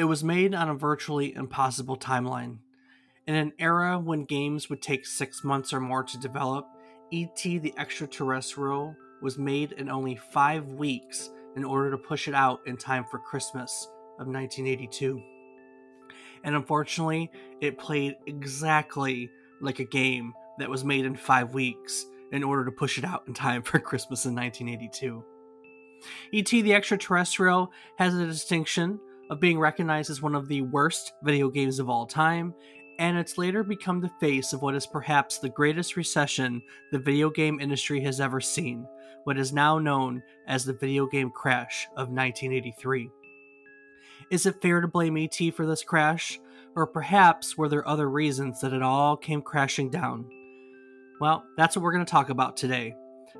It was made on a virtually impossible timeline. In an era when games would take six months or more to develop, E.T. the Extraterrestrial was made in only five weeks in order to push it out in time for Christmas of 1982. And unfortunately, it played exactly like a game that was made in five weeks in order to push it out in time for Christmas in 1982. E.T. the Extraterrestrial has a distinction of being recognized as one of the worst video games of all time, and it's later become the face of what is perhaps the greatest recession the video game industry has ever seen, what is now known as the video game crash of 1983. Is it fair to blame ET for this crash? Or perhaps were there other reasons that it all came crashing down? Well, that's what we're going to talk about today.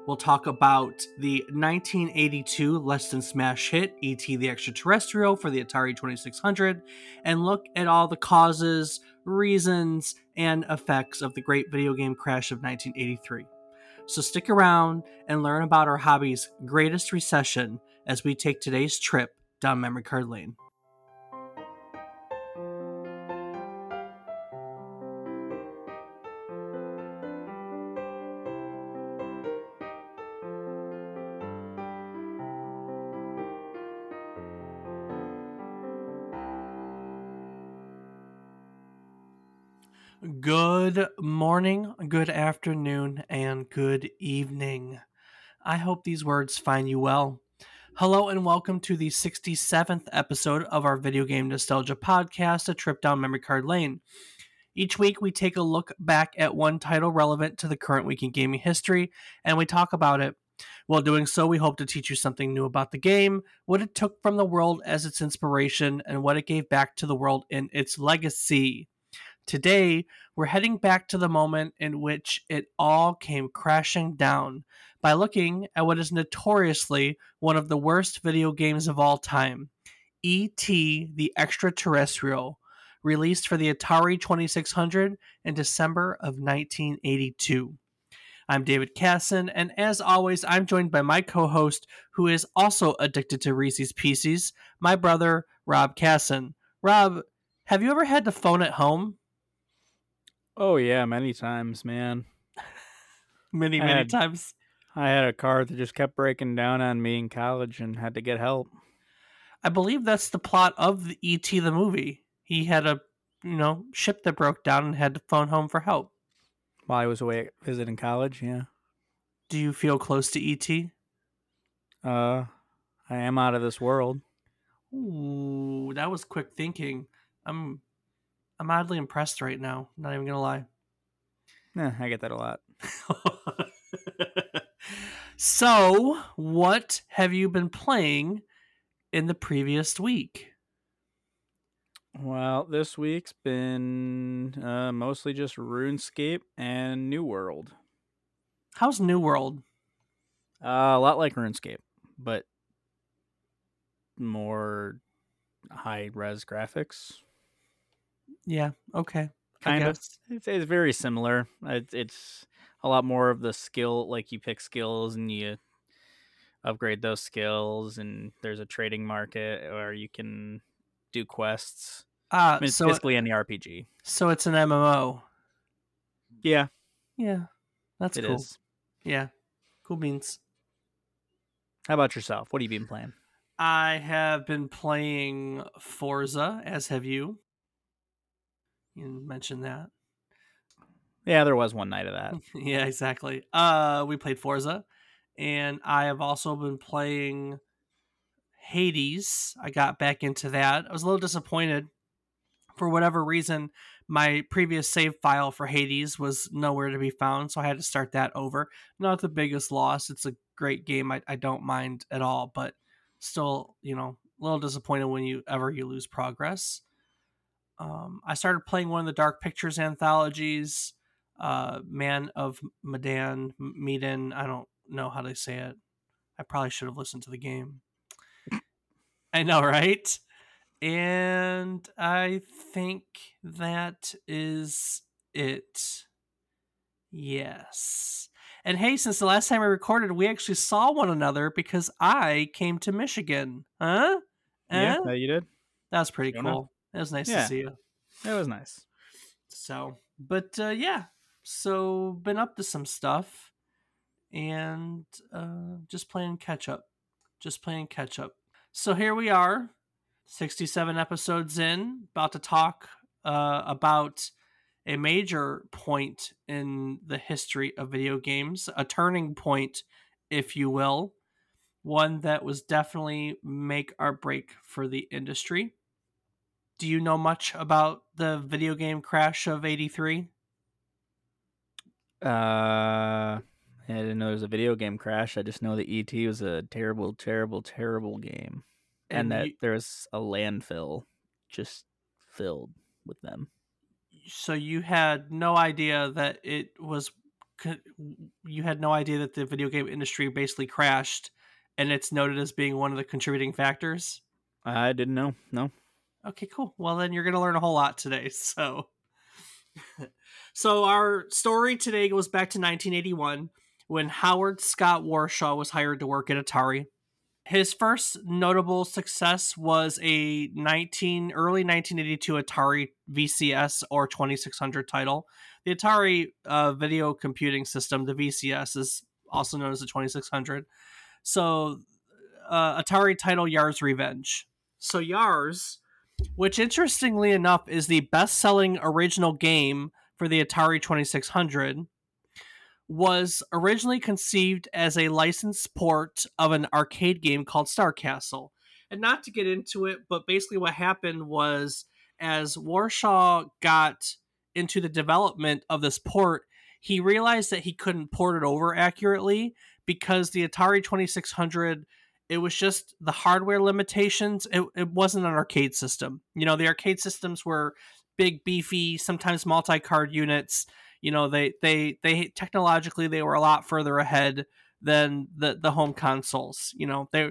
We'll talk about the 1982 less than smash hit E.T. the Extraterrestrial for the Atari 2600 and look at all the causes, reasons, and effects of the great video game crash of 1983. So stick around and learn about our hobby's greatest recession as we take today's trip down memory card lane. Morning, good afternoon, and good evening. I hope these words find you well. Hello, and welcome to the 67th episode of our Video Game Nostalgia podcast, A Trip Down Memory Card Lane. Each week, we take a look back at one title relevant to the current week in gaming history, and we talk about it. While doing so, we hope to teach you something new about the game, what it took from the world as its inspiration, and what it gave back to the world in its legacy. Today, we're heading back to the moment in which it all came crashing down by looking at what is notoriously one of the worst video games of all time E.T. the Extraterrestrial, released for the Atari 2600 in December of 1982. I'm David Casson, and as always, I'm joined by my co host, who is also addicted to Reese's Pieces, my brother, Rob Casson. Rob, have you ever had to phone at home? Oh yeah, many times, man. many, I many had- times. I had a car that just kept breaking down on me in college and had to get help. I believe that's the plot of the E.T. the movie. He had a you know ship that broke down and had to phone home for help. While I was away visiting college, yeah. Do you feel close to E.T.? Uh I am out of this world. Ooh, that was quick thinking. I'm I'm oddly impressed right now. Not even gonna lie. Eh, I get that a lot. so, what have you been playing in the previous week? Well, this week's been uh, mostly just RuneScape and New World. How's New World? Uh, a lot like RuneScape, but more high res graphics. Yeah, okay. Kind of. It's, it's very similar. It's, it's a lot more of the skill, like you pick skills and you upgrade those skills, and there's a trading market where you can do quests. Ah, I mean, it's so basically any RPG. so it's an MMO. Yeah, Yeah, that's it is. cool. Yeah, cool beans. How about yourself? What have you been playing? I have been playing Forza, as have you. You mentioned that. Yeah, there was one night of that. yeah, exactly. Uh, we played Forza, and I have also been playing Hades. I got back into that. I was a little disappointed for whatever reason. My previous save file for Hades was nowhere to be found, so I had to start that over. Not the biggest loss. It's a great game. I, I don't mind at all, but still, you know, a little disappointed when you ever you lose progress. Um, I started playing one of the Dark Pictures anthologies uh, Man of Medan, Medan. I don't know how they say it. I probably should have listened to the game. I know, right? And I think that is it. Yes. And hey, since the last time we recorded, we actually saw one another because I came to Michigan. Huh? Yeah, you did. that was pretty Jonah? cool. It was nice Yeah. to see you. It was nice. So, but uh, yeah, so been up to some stuff and uh, just playing catch up. Just playing catch up. So here we are, 67 episodes in, about to talk uh, about a major point in the history of video games, a turning point, if you will, one that was definitely make or break for the industry. Do you know much about the video game crash of 83? Uh, I didn't know there was a video game crash. I just know that ET was a terrible, terrible, terrible game, and, that you- there's a landfill just filled with them. so you had no idea that it was you had no idea that the video game industry basically crashed and it's noted as being one of the contributing factors I didn't know. No. Okay cool well then you're going to learn a whole lot today so so our story today goes back to 1981 when howard scott warshaw was hired to work at atari his first notable success was a 19 early 1982 Atari VCS or 2600 title. The Atari uh, video computing system, the VCS, is also known as the 2600. So, uh, Atari title Yar's Revenge. So, Yar's, which interestingly enough is the best selling original game for the Atari 2600, was originally conceived as a licensed port of an arcade game called Star Castle. And not to get into it, but basically what happened was as Warshaw got into the development of this port, he realized that he couldn't port it over accurately because the Atari 2600 it was just the hardware limitations. It, it wasn't an arcade system. You know, the arcade systems were big, beefy, sometimes multi-card units you know they they they technologically they were a lot further ahead than the the home consoles you know they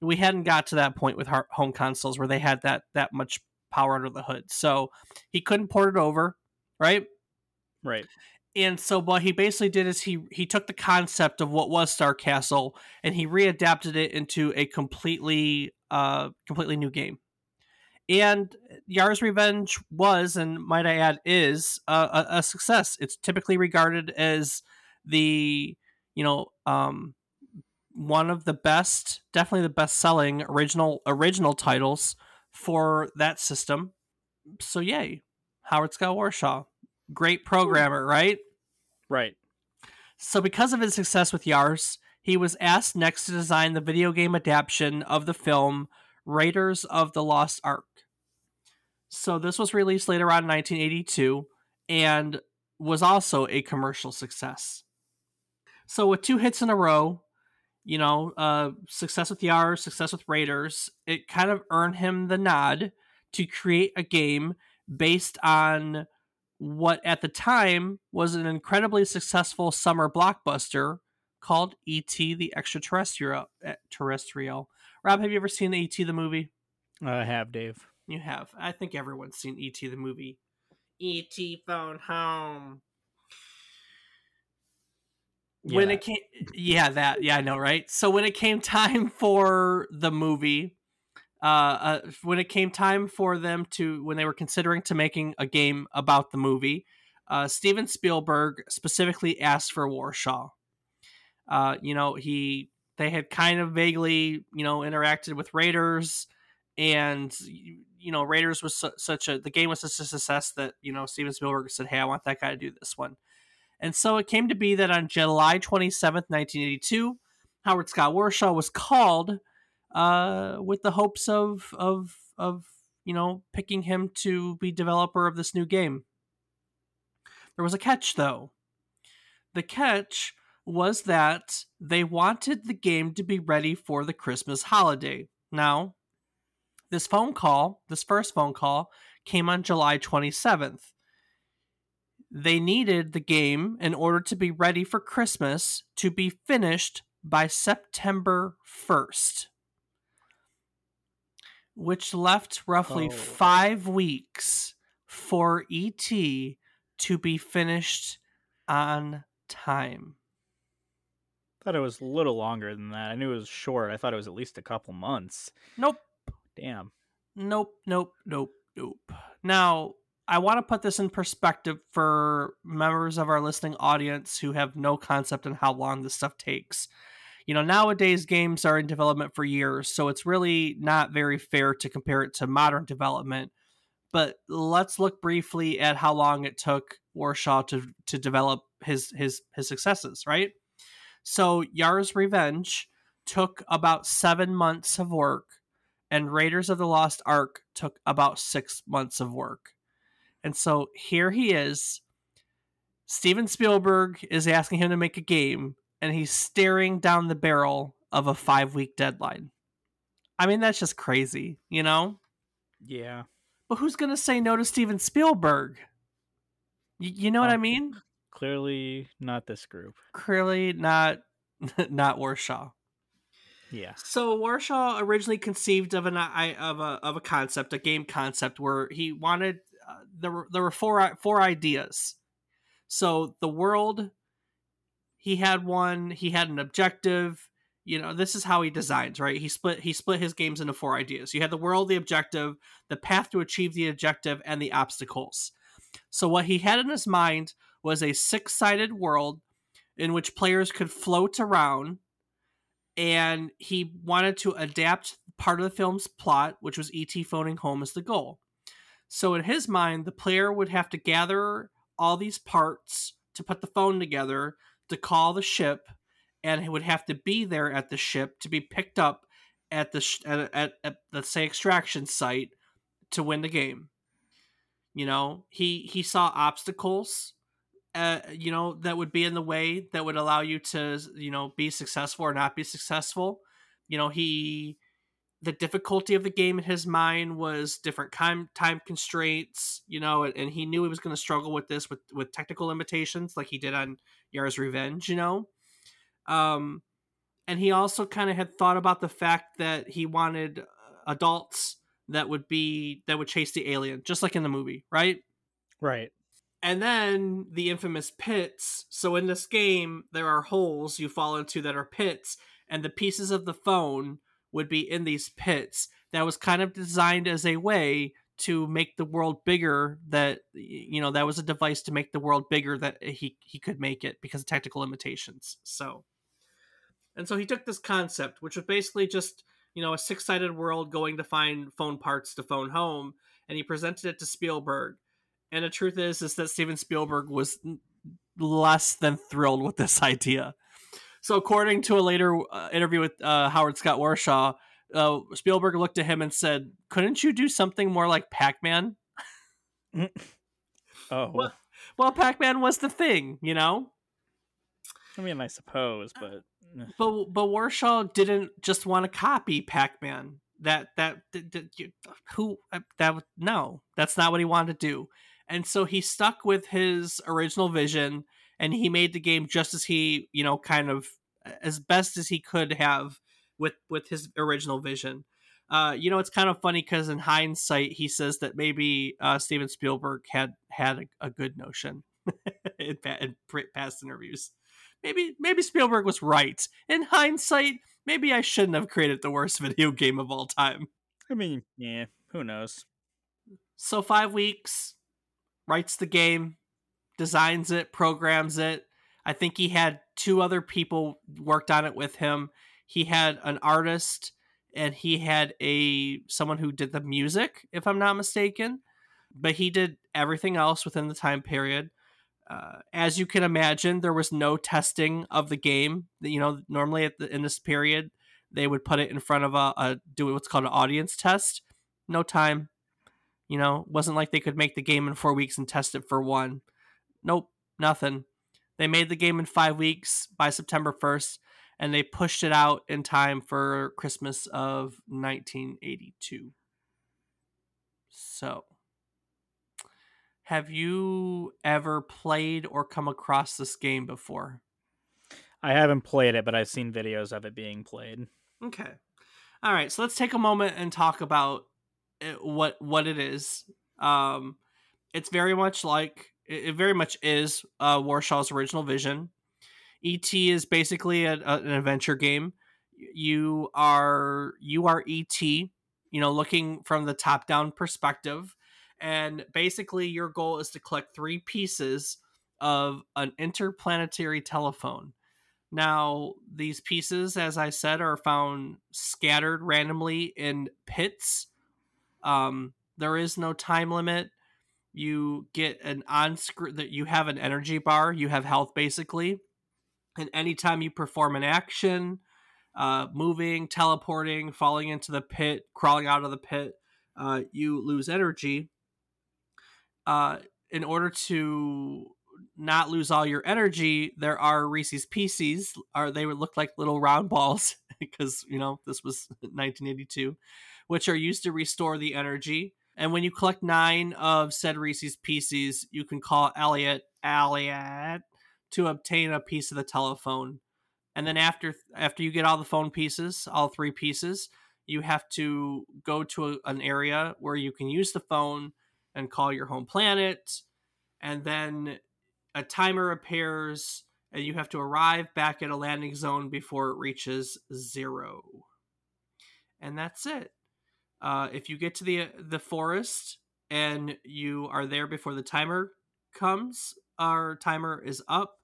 we hadn't got to that point with home consoles where they had that that much power under the hood so he couldn't port it over right Right. And so what he basically did is he he took the concept of what was Star Castle and he readapted it into a completely uh completely new game. And Yar's Revenge was, and might I add, is a, a, a success. It's typically regarded as the you know um one of the best, definitely the best selling original original titles for that system. So yay, Howard Scott Warshaw, great programmer, right? Right. So, because of his success with Yars, he was asked next to design the video game adaptation of the film Raiders of the Lost Ark. So, this was released later on in 1982 and was also a commercial success. So, with two hits in a row, you know, uh, success with Yars, success with Raiders, it kind of earned him the nod to create a game based on what at the time was an incredibly successful summer blockbuster called E.T. the Extraterrestrial. eh, Terrestrial. Rob, have you ever seen E.T. the movie? I have Dave. You have. I think everyone's seen E.T. the movie. E.T. phone home. When it came, yeah, that, yeah, I know, right? So when it came time for the movie, uh, uh, when it came time for them to, when they were considering to making a game about the movie, uh, Steven Spielberg specifically asked for Warshaw. Uh, you know, he they had kind of vaguely, you know, interacted with Raiders, and you know, Raiders was su- such a the game was such a success that you know Steven Spielberg said, "Hey, I want that guy to do this one." And so it came to be that on July 27th, 1982, Howard Scott Warshaw was called uh, with the hopes of of of you know picking him to be developer of this new game. There was a catch though. The catch was that they wanted the game to be ready for the Christmas holiday. Now, this phone call, this first phone call, came on July 27th. They needed the game in order to be ready for Christmas to be finished by September 1st, which left roughly Oh. five weeks for ET to be finished on time. thought it was a little longer than that. I knew it was short. I thought it was at least a couple months. Nope. Damn. Nope, nope, nope, nope. Now, I want to put this in perspective for members of our listening audience who have no concept on how long this stuff takes. You know, nowadays games are in development for years, so it's really not very fair to compare it to modern development. But let's look briefly at how long it took Warshaw to to develop his his his successes, right? So Yar's Revenge took about seven months of work, and Raiders of the Lost Ark took about six months of work. And so here he is. Steven Spielberg is asking him to make a game, and he's staring down the barrel of a five week deadline. I mean, that's just crazy, you know? Yeah. But who's going to say no to Steven Spielberg? Y- you know what Uh, I mean? Clearly not this group. Clearly not not Warshaw. Yeah. So Warshaw originally conceived of an I of a of a concept, a game concept, where he wanted uh, there were there were four four ideas. So the world, he had one. He had an objective. You know, this is how he designs, right? He split he split his games into four ideas. You had the world, the objective, the path to achieve the objective, and the obstacles. So what he had in his mind was a six sided world in which players could float around and he wanted to adapt part of the film's plot, which was ET phoning home as the goal. So in his mind, the player would have to gather all these parts to put the phone together to call the ship, and would have to be there at the ship to be picked up at the sh- at, at, at let's say extraction site to win the game. You know, he he saw obstacles uh, you know that would be in the way that would allow you to you know be successful or not be successful you know he the difficulty of the game in his mind was different time time constraints you know and, and he knew he was going to struggle with this with with technical limitations like he did on Yar's Revenge you know um and he also kind of had thought about the fact that he wanted adults that would be that would chase the alien just like in the movie right Right. and then the infamous pits. So in this game, there are holes you fall into that are pits, and the pieces of the phone would be in these pits. That was kind of designed as a way to make the world bigger. That you know, that was a device to make the world bigger that he he could make it because of technical limitations. So, and so he took this concept, which was basically just you know a six sided world going to find phone parts to phone home, and he presented it to Spielberg and the truth is is that Steven Spielberg was less than thrilled with this idea. So, according to a later uh, interview with uh, Howard Scott Warshaw, uh, Spielberg looked at him and said, "Couldn't you do something more like Pac-Man?" Oh. Well- Well, Pac-Man was the thing, you know. I mean, I suppose, but But but Warshaw didn't just want to copy Pac-Man. That that, that, that you- who uh, that no, that's not what he wanted to do. And so he stuck with his original vision and he made the game just as he, you know, kind of as best as he could have with with his original vision. Uh, you know, it's kind of funny because in hindsight, he says that maybe uh, Steven Spielberg had had a, a good notion in, in past interviews. Maybe maybe Spielberg was right. In hindsight, maybe I shouldn't have created the worst video game of all time. I mean, yeah, who knows? So five weeks, writes the game, designs it, programs it. I think he had two other people worked on it with him. He had an artist and he had a someone who did the music, if I'm not mistaken. But he did everything else within the time period. Uh, as you can imagine, there was no testing of the game. You know, normally at the, in this period, they would put it in front of a, a do what's called an audience test. No time. You know, wasn't like they could make the game in four weeks and test it for one. Nope, nothing. They made the game in five weeks by September 1st, and they pushed it out in time for Christmas of 1982. So, have you ever played or come across this game before? I haven't played it, but I've seen videos of it being played. Okay. All right, so let's take a moment and talk about it, what what it is. Um, it's very much like it, it very much is uh, Warshaw's original vision. ET is basically a, a, an adventure game. You are you are ET you know, looking from the top down perspective. And basically, your goal is to collect three pieces of an interplanetary telephone. Now, these pieces, as I said, are found scattered randomly in pits. Um, there is no time limit. You get an on screen that you have an energy bar, you have health basically. And anytime you perform an action, uh, moving, teleporting, falling into the pit, crawling out of the pit, uh, you lose energy. Uh, in order to not lose all your energy, there are Reese's Pieces. Are they would look like little round balls because you know this was 1982, which are used to restore the energy. And when you collect nine of said Reese's Pieces, you can call Elliot Elliot to obtain a piece of the telephone. And then after after you get all the phone pieces, all three pieces, you have to go to a, an area where you can use the phone and call your home planet. And then a timer appears and you have to arrive back at a landing zone before it reaches zero. And that's it. Uh, if you get to the the forest and you are there before the timer comes, our timer is up.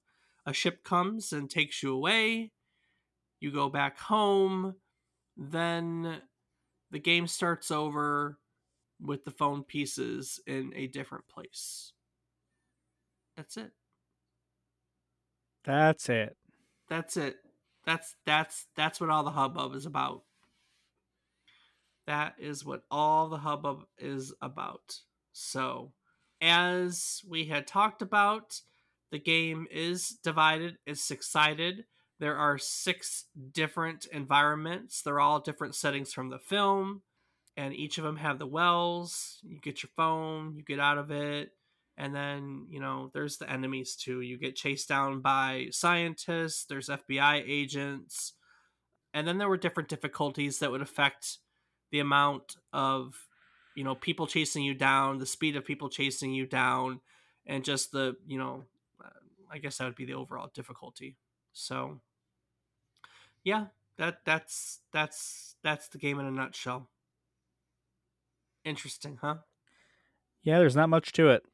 A ship comes and takes you away. You go back home. Then the game starts over with the phone pieces in a different place. That's it. That's it. That's it. That's that's that's what all the hubbub is about. That is what all the hubbub is about. So, as we had talked about, the game is divided, it's six sided. There are six different environments. They're all different settings from the film, and each of them have the wells. You get your phone, you get out of it, and then you know there's the enemies too you get chased down by scientists there's fbi agents and then there were different difficulties that would affect the amount of you know people chasing you down the speed of people chasing you down and just the you know i guess that would be the overall difficulty so yeah that that's that's that's the game in a nutshell interesting huh yeah there's not much to it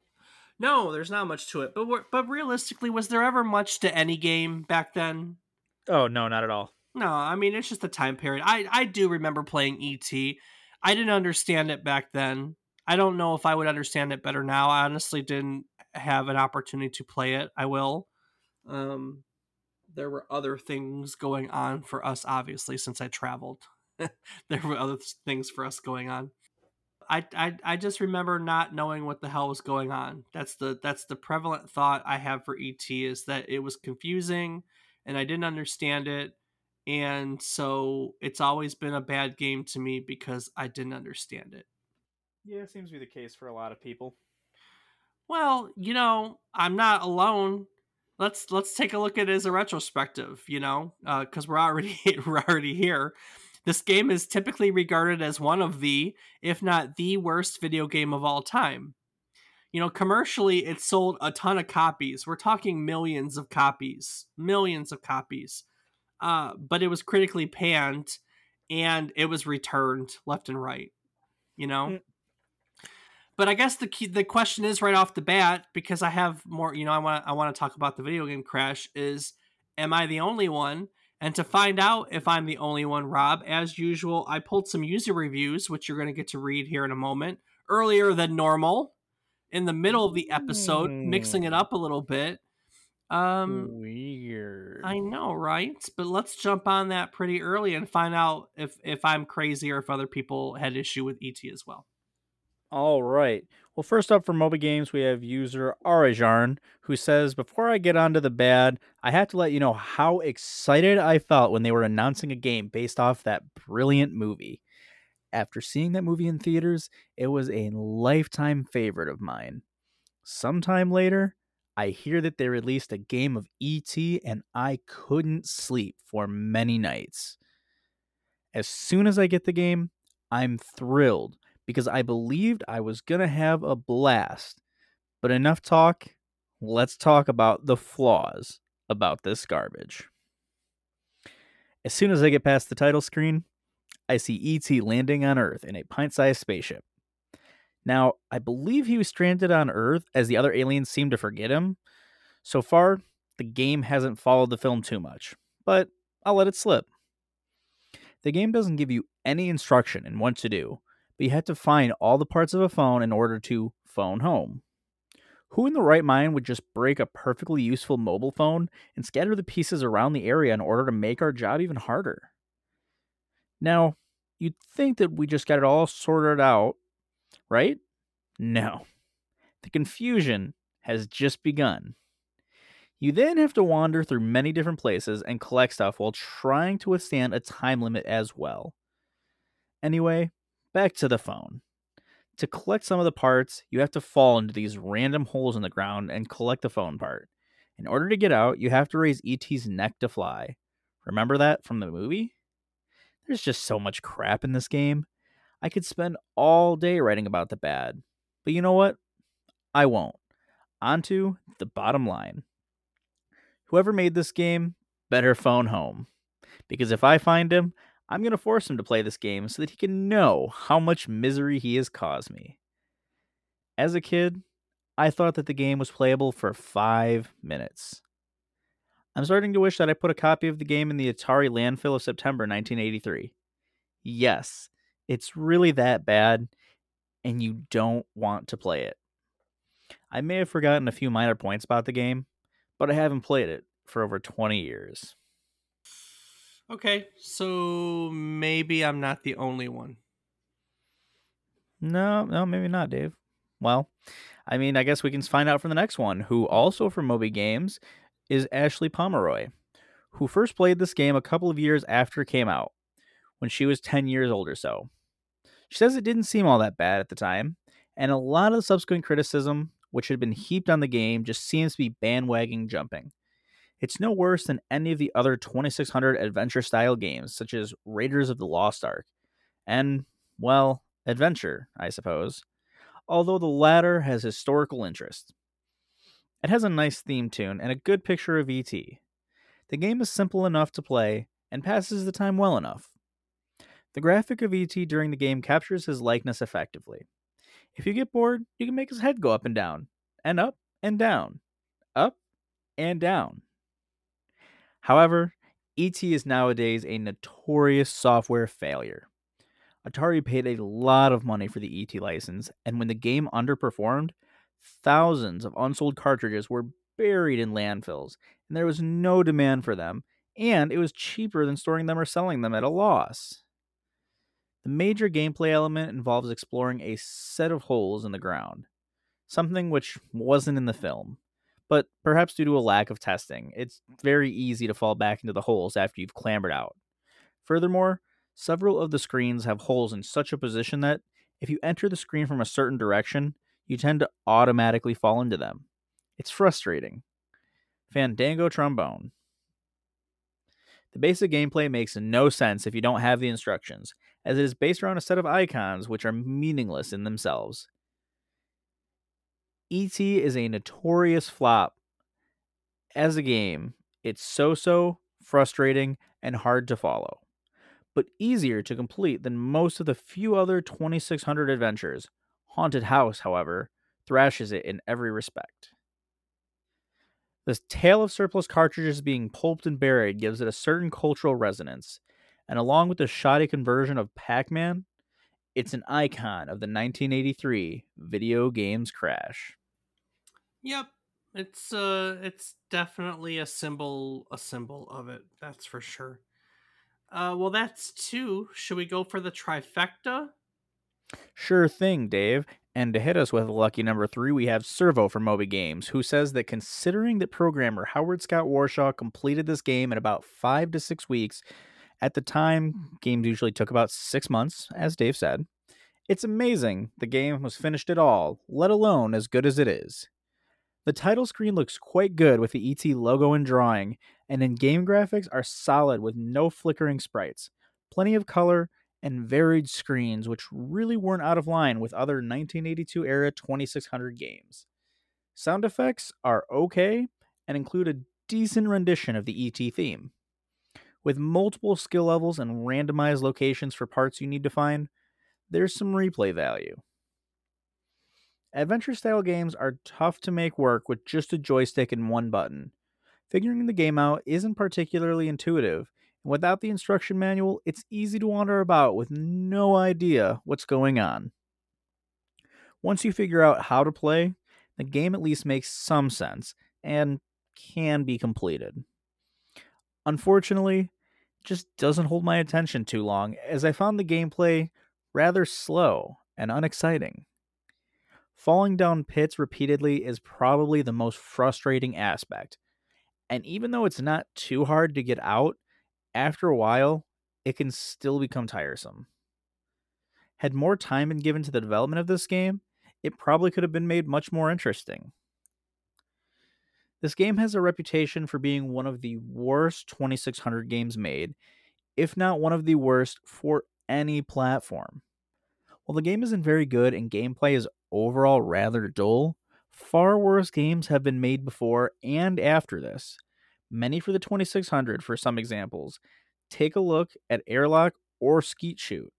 no, there's not much to it. But but realistically, was there ever much to any game back then? Oh no, not at all. No, I mean it's just a time period. I I do remember playing ET. I didn't understand it back then. I don't know if I would understand it better now. I honestly didn't have an opportunity to play it. I will. Um, there were other things going on for us, obviously, since I traveled. there were other things for us going on. I, I I just remember not knowing what the hell was going on. That's the that's the prevalent thought I have for ET is that it was confusing and I didn't understand it and so it's always been a bad game to me because I didn't understand it. Yeah, it seems to be the case for a lot of people. Well, you know, I'm not alone. Let's let's take a look at it as a retrospective, you know, because uh, we're already we're already here. This game is typically regarded as one of the, if not the worst video game of all time. You know, commercially, it sold a ton of copies. We're talking millions of copies, millions of copies. Uh, but it was critically panned and it was returned left and right, you know? But I guess the key, the question is right off the bat because I have more, you know, I want I want to talk about the video game crash is am I the only one and to find out if I'm the only one, Rob, as usual, I pulled some user reviews, which you're going to get to read here in a moment, earlier than normal, in the middle of the episode, mm. mixing it up a little bit. Um, Weird. I know, right? But let's jump on that pretty early and find out if if I'm crazy or if other people had issue with ET as well. All right. Well, first up for Moby Games, we have user Arajarn, who says, Before I get onto the bad, I have to let you know how excited I felt when they were announcing a game based off that brilliant movie. After seeing that movie in theaters, it was a lifetime favorite of mine. Sometime later, I hear that they released a game of ET, and I couldn't sleep for many nights. As soon as I get the game, I'm thrilled because I believed I was going to have a blast. But enough talk. Let's talk about the flaws about this garbage. As soon as I get past the title screen, I see E.T. landing on Earth in a pint sized spaceship. Now, I believe he was stranded on Earth as the other aliens seem to forget him. So far, the game hasn't followed the film too much, but I'll let it slip. The game doesn't give you any instruction in what to do, but you have to find all the parts of a phone in order to phone home. Who in the right mind would just break a perfectly useful mobile phone and scatter the pieces around the area in order to make our job even harder? Now, you'd think that we just got it all sorted out, right? No. The confusion has just begun. You then have to wander through many different places and collect stuff while trying to withstand a time limit as well. Anyway, back to the phone. To collect some of the parts, you have to fall into these random holes in the ground and collect the phone part. In order to get out, you have to raise ET's neck to fly. Remember that from the movie? There's just so much crap in this game. I could spend all day writing about the bad. But you know what? I won't. On to the bottom line. Whoever made this game better phone home. Because if I find him, I'm going to force him to play this game so that he can know how much misery he has caused me. As a kid, I thought that the game was playable for five minutes. I'm starting to wish that I put a copy of the game in the Atari landfill of September 1983. Yes, it's really that bad, and you don't want to play it. I may have forgotten a few minor points about the game, but I haven't played it for over 20 years. Okay, so maybe I'm not the only one. No, no, maybe not, Dave. Well, I mean, I guess we can find out from the next one, who also from Moby Games is Ashley Pomeroy, who first played this game a couple of years after it came out, when she was 10 years old or so. She says it didn't seem all that bad at the time, and a lot of the subsequent criticism, which had been heaped on the game, just seems to be bandwagon jumping. It's no worse than any of the other 2600 adventure style games, such as Raiders of the Lost Ark, and, well, adventure, I suppose, although the latter has historical interest. It has a nice theme tune and a good picture of ET. The game is simple enough to play and passes the time well enough. The graphic of ET during the game captures his likeness effectively. If you get bored, you can make his head go up and down, and up and down, up and down. However, ET is nowadays a notorious software failure. Atari paid a lot of money for the ET license, and when the game underperformed, thousands of unsold cartridges were buried in landfills, and there was no demand for them, and it was cheaper than storing them or selling them at a loss. The major gameplay element involves exploring a set of holes in the ground, something which wasn't in the film. But perhaps due to a lack of testing, it's very easy to fall back into the holes after you've clambered out. Furthermore, several of the screens have holes in such a position that if you enter the screen from a certain direction, you tend to automatically fall into them. It's frustrating. Fandango Trombone. The basic gameplay makes no sense if you don't have the instructions, as it is based around a set of icons which are meaningless in themselves. ET is a notorious flop. As a game, it's so so, frustrating, and hard to follow, but easier to complete than most of the few other 2600 adventures, Haunted House, however, thrashes it in every respect. The tale of surplus cartridges being pulped and buried gives it a certain cultural resonance, and along with the shoddy conversion of Pac Man, it's an icon of the 1983 video games crash. Yep, it's uh, it's definitely a symbol, a symbol of it. That's for sure. Uh, well, that's two. Should we go for the trifecta? Sure thing, Dave. And to hit us with a lucky number three, we have Servo from Moby Games, who says that considering that programmer Howard Scott Warshaw completed this game in about five to six weeks, at the time, games usually took about six months, as Dave said. It's amazing the game was finished at all, let alone as good as it is. The title screen looks quite good with the ET logo and drawing, and in game graphics are solid with no flickering sprites, plenty of color, and varied screens, which really weren't out of line with other 1982 era 2600 games. Sound effects are okay and include a decent rendition of the ET theme. With multiple skill levels and randomized locations for parts you need to find, there's some replay value. Adventure style games are tough to make work with just a joystick and one button. Figuring the game out isn't particularly intuitive, and without the instruction manual, it's easy to wander about with no idea what's going on. Once you figure out how to play, the game at least makes some sense and can be completed. Unfortunately, it just doesn't hold my attention too long as I found the gameplay rather slow and unexciting. Falling down pits repeatedly is probably the most frustrating aspect. And even though it's not too hard to get out, after a while, it can still become tiresome. Had more time been given to the development of this game, it probably could have been made much more interesting. This game has a reputation for being one of the worst 2600 games made, if not one of the worst for any platform. While the game isn't very good and gameplay is overall rather dull, far worse games have been made before and after this. Many for the 2600 for some examples. Take a look at Airlock or Skeet Shoot.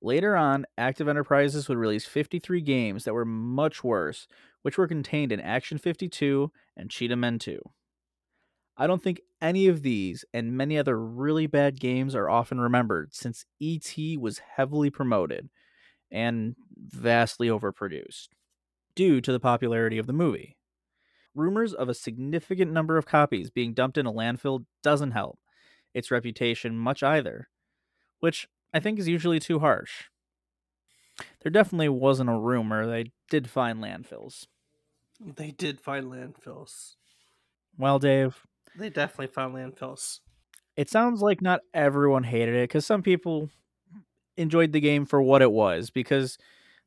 Later on, Active Enterprises would release 53 games that were much worse, which were contained in Action 52 and Cheetah Men 2. I don't think any of these and many other really bad games are often remembered since ET was heavily promoted and vastly overproduced due to the popularity of the movie. Rumors of a significant number of copies being dumped in a landfill doesn't help its reputation much either, which I think is usually too harsh. There definitely wasn't a rumor they did find landfills. They did find landfills. Well, Dave, They definitely found landfills. it sounds like not everyone hated it because some people enjoyed the game for what it was. Because,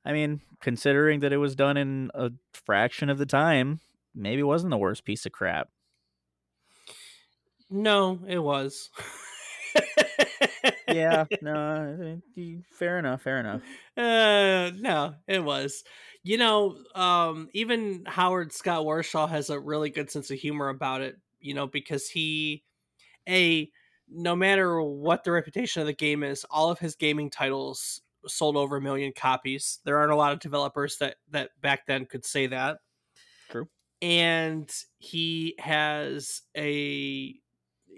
I mean, considering that it was done in a fraction of the time, maybe it wasn't the worst piece of crap. No, it was. Yeah, no, fair enough, fair enough. Uh, no, it was. You know, um, even Howard Scott Warshaw has a really good sense of humor about it. You know, because he, a, no matter what the reputation of the game is, all of his gaming titles sold over a million copies. There aren't a lot of developers that that back then could say that. True. And he has a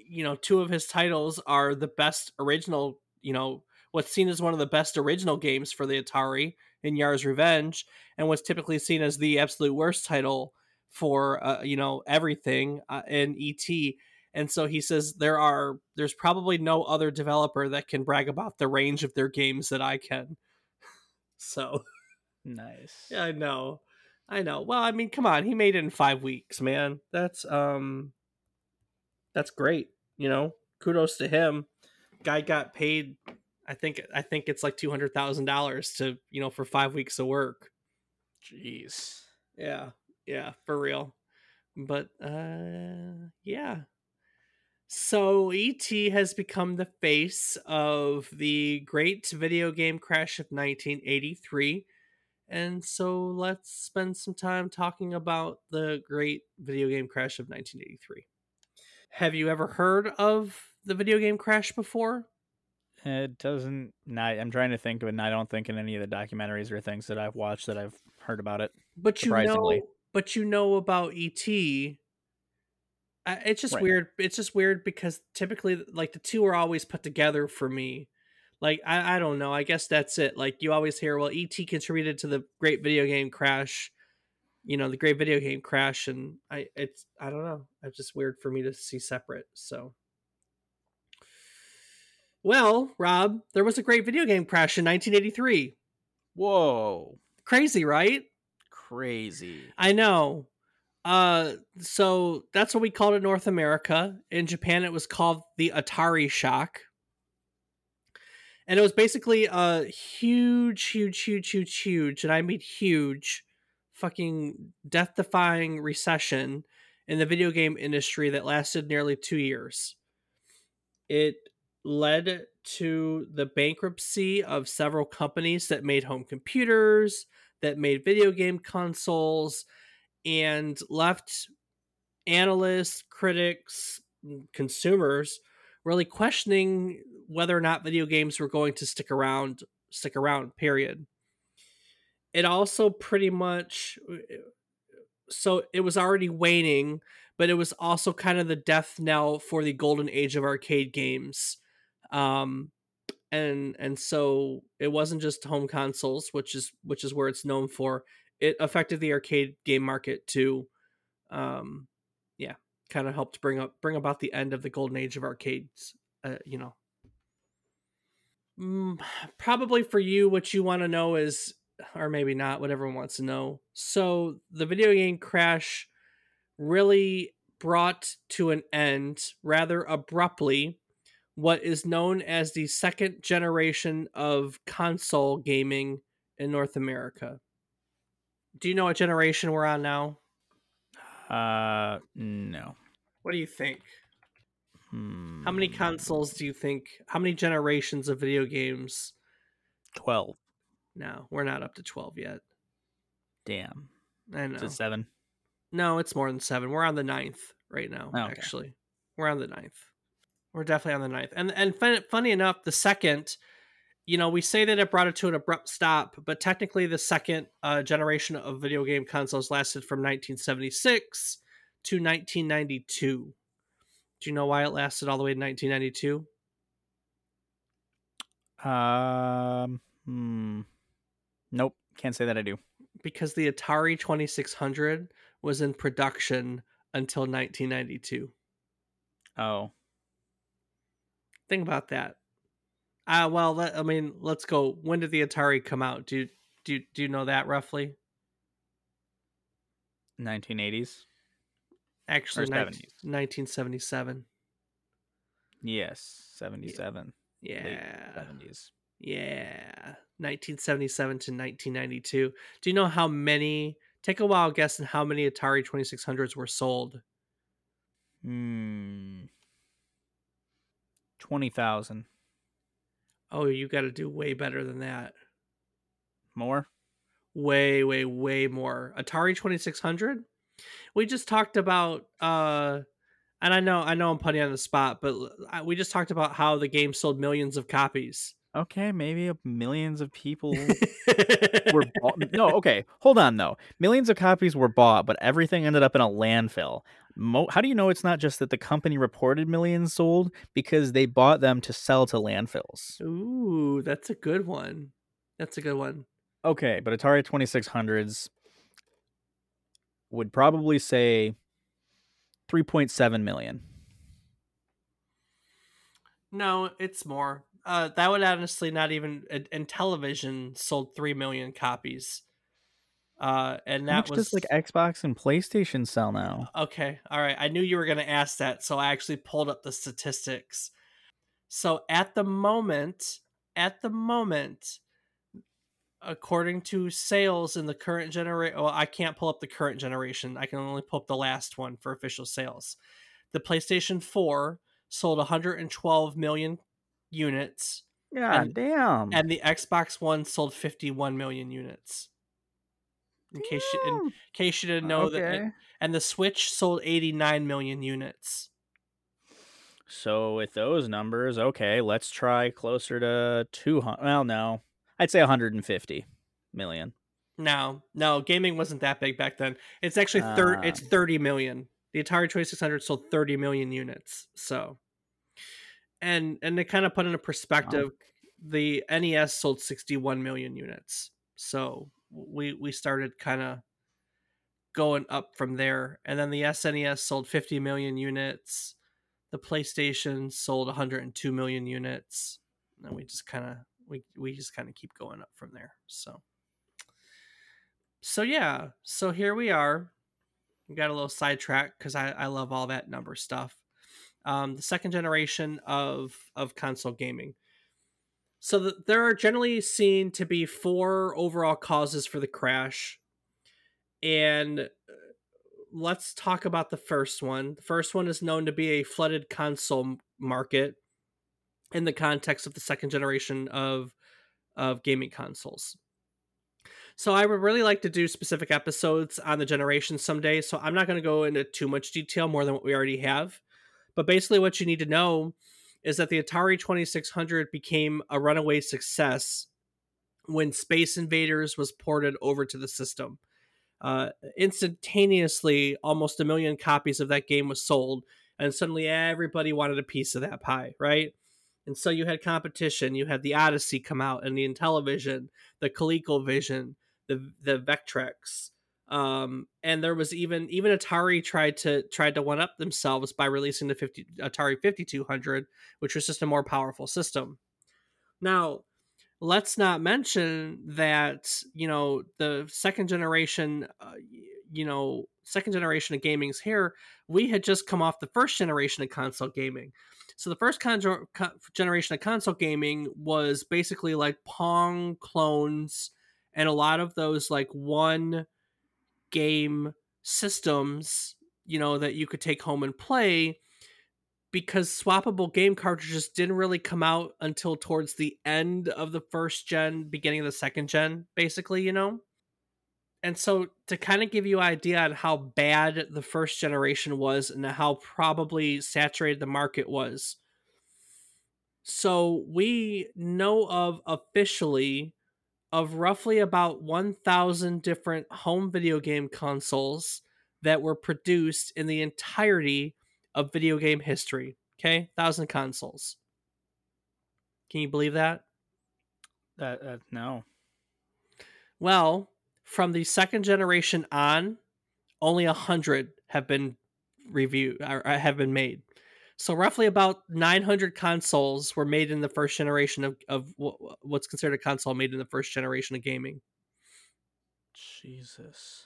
you know, two of his titles are the best original, you know, what's seen as one of the best original games for the Atari in Yar's Revenge, and what's typically seen as the absolute worst title for, uh, you know, everything uh, in ET. And so he says there are there's probably no other developer that can brag about the range of their games that I can. So nice. Yeah, I know. I know. Well, I mean, come on, he made it in 5 weeks, man. That's um that's great you know kudos to him guy got paid i think i think it's like $200000 to you know for five weeks of work jeez yeah yeah for real but uh yeah so et has become the face of the great video game crash of 1983 and so let's spend some time talking about the great video game crash of 1983 have you ever heard of the video game Crash before? It doesn't. Not, I'm trying to think of it, and I don't think in any of the documentaries or things that I've watched that I've heard about it. But you know, but you know about ET. It's just right. weird. It's just weird because typically, like the two are always put together for me. Like I, I don't know. I guess that's it. Like you always hear, well, ET contributed to the great video game Crash you know the great video game crash and i it's i don't know it's just weird for me to see separate so well rob there was a great video game crash in 1983 whoa crazy right crazy. I know. Uh so that's what we called it north america. In japan it was called the atari shock. And it was basically a huge huge huge huge huge and i mean huge fucking death defying recession in the video game industry that lasted nearly two years. It led to the bankruptcy of several companies that made home computers, that made video game consoles, and left analysts, critics, consumers really questioning whether or not video games were going to stick around stick around period. It also pretty much so it was already waning but it was also kind of the death knell for the golden age of arcade games. Um and and so it wasn't just home consoles which is which is where it's known for it affected the arcade game market too um yeah kind of helped bring up bring about the end of the golden age of arcades uh, you know. Mm, probably for you what you want to know is or maybe not what everyone wants to know. So the video game crash really brought to an end rather abruptly what is known as the second generation of console gaming in North America. Do you know what generation we're on now? Uh, no. What do you think? Hmm. How many consoles do you think? How many generations of video games? 12. No, we're not up to 12 yet. Damn. I know. Is it seven? No, it's more than seven. We're on the ninth right now, Oh, okay. actually. We're on the ninth. We're definitely on the ninth. And and fun, funny enough, the second, you know, we say that it brought it to an abrupt stop, but technically the second uh, generation of video game consoles lasted from 1976 to 1992. Do you know why it lasted all the way to 1992? Um, hmm. Nope. Can't say that I do. Because the Atari 2600 was in production until 1992. Oh. Think about that. Uh, well, let, I mean, let's go. When did the Atari come out? Do you, do do you know that roughly? 1980s? Actually, Or 19 70s. 1977. Yes. 77. Yeah. 70s. Yeah. 1977 to 1992. Do you know how many? Take a while guessing how many Atari 2600s were sold. Hmm. 20,000. Oh, you got to do way better than that. More? Way, way, way more. Atari 2600? We just talked about uh and I know I know I'm putting you on the spot, but we just talked about how the game sold millions of copies. Okay, maybe millions of people were bought. No, okay. Hold on though. Millions of copies were bought, but everything ended up in a landfill. Mo- How do you know it's not just that the company reported millions sold because they bought them to sell to landfills? Ooh, that's a good one. That's a good one. Okay, but Atari 2600s would probably say 3.7 million. No, it's more. Uh, that would honestly not even. And, television sold three million copies. Uh, and that was does like Xbox and PlayStation sell now? okay. All right, I knew you were going to ask that, so I actually pulled up the statistics. So at the moment, at the moment, according to sales in the current generation, well, I can't pull up the current generation. I can only pull up the last one for official sales. The PlayStation 4 sold 112 million units, Yeah, And- damn. and the Xbox One sold 51 million units. In case you, in Damn. case you didn't know that, Okay. and the Switch sold 89 million units. So with those numbers, okay, let's try closer to 200. Well, no. I'd say 150 million. No, no, gaming wasn't that big back then. It's actually thir- Ah. it's 30 million. The Atari 2600 sold 30 million units. So, and and to kind of put into perspective, the NES sold 61 million units. So we we started kind of going up from there, and then the SNES sold 50 million units. The PlayStation sold 102 million units. And we just kind of we we just kind of keep going up from there. So so yeah, so here we are. We got a little sidetrack because I, I love all that number stuff. Um, the second generation of of console gaming. So the, there are generally seen to be four overall causes for the crash, and uh, let's talk about the first one. The first one is known to be a flooded console market in the context of the second generation of of gaming consoles. So I would really like to do specific episodes on the generation someday. So I'm not going to go into too much detail more than what we already have. But basically, what you need to know is that the Atari 2600 became a runaway success when Space Invaders was ported over to the system. Uh, instantaneously, almost a million copies of that game was sold, and suddenly everybody wanted a piece of that pie, right? And so you had competition. You had the Odyssey come out, and the Intellivision, the ColecoVision, the the Vectrex, um, and there was even even Atari tried to tried to one up themselves by releasing the 50, Atari 5200, which was just a more powerful system. Now, let's not mention that you know the second generation, uh, you know, second generation of gaming's here. We had just come off the first generation of console gaming. So the first con- generation of console gaming was basically like Pong clones and a lot of those like one game systems, you know, that you could take home and play because swappable game cartridges didn't really come out until towards the end of the first gen, beginning of the second gen, basically, you know? And so to kind of give you an idea on how bad the first generation was and how probably saturated the market was. So we know of officially of roughly about 1,000 different home video game consoles that were produced in the entirety of video game history. Okay, thousand consoles. Can you believe that? That uh, no. Well, from the second generation on, only a hundred have been reviewed or have been made. So roughly about 900 consoles were made in the first generation of, of what's considered a console made in the first generation of gaming. Jesus.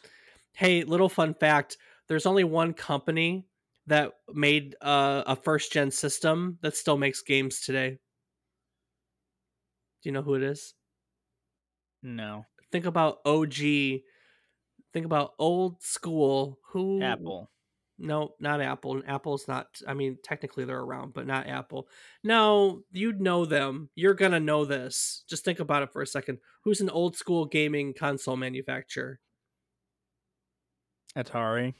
Hey, little fun fact: there's only one company that made uh, a first gen system that still makes games today. Do you know who it is? No. Think about OG. Think about old school. Who? Apple. No, not Apple. Apple's not. I mean, technically they're around, but not Apple. No, you'd know them. You're gonna know this. Just think about it for a second. Who's an old school gaming console manufacturer? Atari.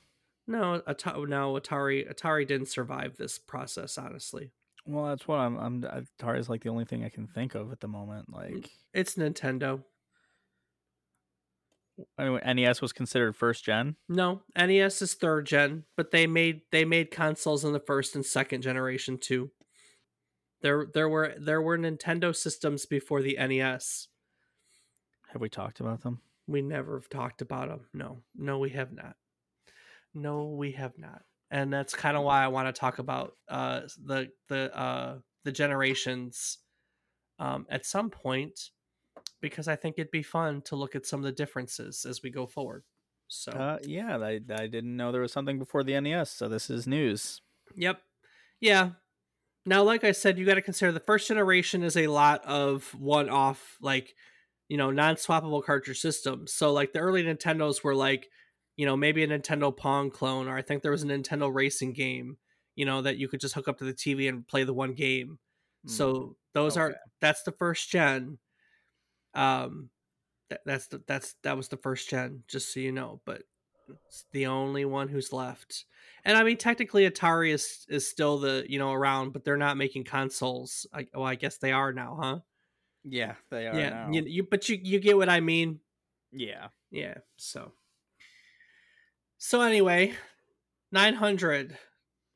No, Atari. No, Atari. Atari didn't survive this process, honestly. Well, that's what I'm. I'm. Atari is like the only thing I can think of at the moment. Like, it's Nintendo. Anyway, NES was considered first gen. No, NES is third gen, but they made they made consoles in the first and second generation too. There there were there were Nintendo systems before the NES. Have we talked about them? We never have talked about them. No, no, we have not. No, we have not. And that's kind of why I want to talk about uh, the the uh, the generations um, at some point, because I think it'd be fun to look at some of the differences as we go forward. So, Uh, yeah, I, I didn't know there was something before the NES, so this is news. Yep. Yeah. Now, like I said, you got to consider the first generation is a lot of one off, like, you know, non swappable cartridge systems. So, like, the early Nintendos were like, you know, maybe a Nintendo Pong clone, or I think there was a Nintendo racing game, you know, that you could just hook up to the TV and play the one game. So, those are, that's the first gen. Um, that, that's the, that's, that was the first gen, just so you know. But it's the only one who's left. And I mean, technically, Atari is is still the you know around, but they're not making consoles. I, well, I guess they are now, huh? yeah, they are yeah, now. you, you but you you get what I mean. yeah, Yeah. So. So anyway, nine hundred,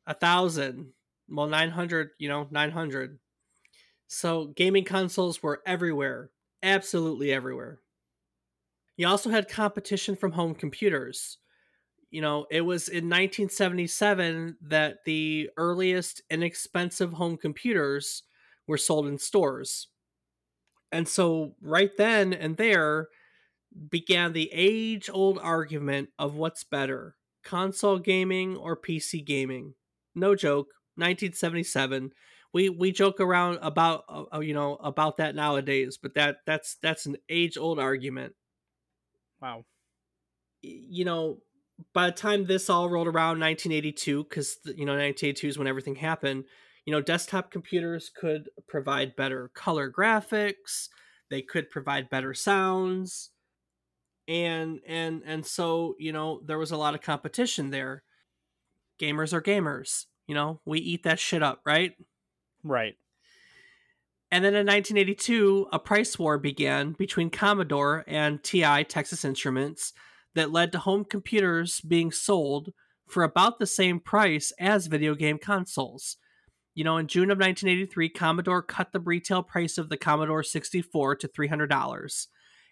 a thousand. Well, nine hundred. You know, nine hundred. So gaming consoles were everywhere, absolutely everywhere. You also had competition from home computers. You know, it was in 1977 that the earliest inexpensive home computers were sold in stores. And so, right then and there began the age old argument of what's better console gaming or PC gaming. No joke, 1977. We, we joke around about uh, you know about that nowadays, but that that's that's an age old argument wow. you know, by the time this all rolled around 1982, because, you know, 1982 is when everything happened, you know, desktop computers could provide better color graphics, they could provide better sounds. And and and so, you know, there was a lot of competition there. Gamers are gamers, you know, we eat that shit up, right? Right. And then in 1982, a price war began between Commodore and TI Texas Instruments that led to home computers being sold for about the same price as video game consoles. You know, in June of 1983, Commodore cut the retail price of the Commodore 64 to $300.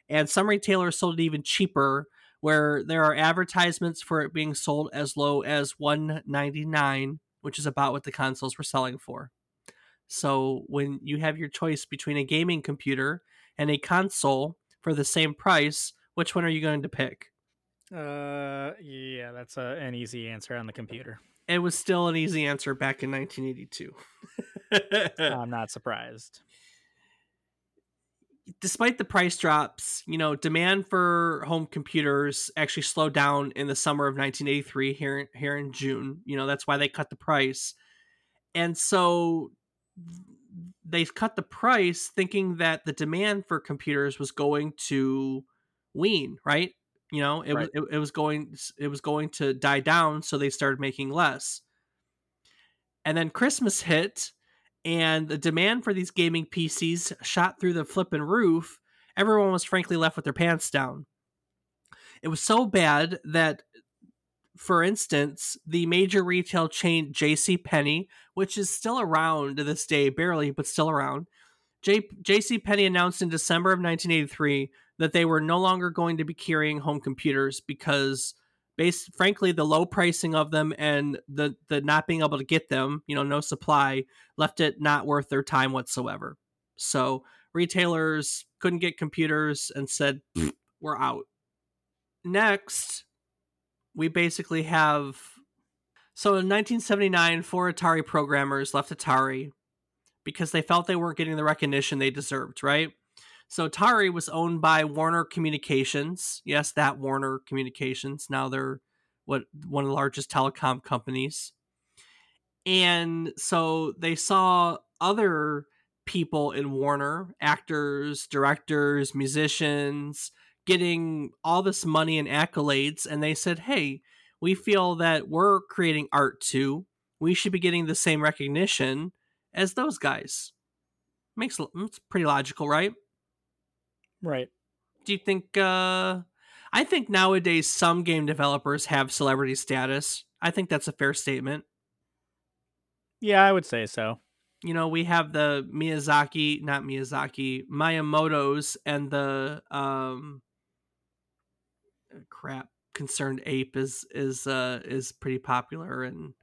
And some retailers sold it even cheaper, where there are advertisements for it being sold as low as 199 which is about what the consoles were selling for. So when you have your choice between a gaming computer and a console for the same price, which one are you going to pick? Uh, yeah, that's a, an easy answer on the computer. It was still an easy answer back in 1982. I'm not surprised. Despite the price drops, you know, demand for home computers actually slowed down in the summer of 1983 here here in June. You know, that's why they cut the price. And so they cut the price thinking that the demand for computers was going to wean, right? You know, it Right. was it, it was going it was going to die down, so they started making less. And then Christmas hit, and the demand for these gaming PCs shot through the flipping roof. Everyone was frankly left with their pants down. It was so bad that, for instance, the major retail chain J.C. Penney, which is still around to this day, barely, but still around, J- J.C. Announced in December of 1983 that they were no longer going to be carrying home computers because based frankly the low pricing of them and the the not being able to get them you know no supply left it not worth their time whatsoever so retailers couldn't get computers and said we're out next we basically have so in 1979 four atari programmers left atari because they felt they weren't getting the recognition they deserved right so Atari was owned by Warner Communications. Yes, that Warner Communications. Now they're what one of the largest telecom companies. And so they saw other people in Warner, actors, directors, musicians, getting all this money and accolades and they said, "Hey, we feel that we're creating art too. We should be getting the same recognition as those guys." Makes it's pretty logical, right? Right. do you think uh I think nowadays some game developers have celebrity status. I think that's a fair statement. Yeah, I would say so. You know, we have the Miyazaki, not Miyazaki, Miyamoto's and the um crap, Concerned Ape is is uh is pretty popular and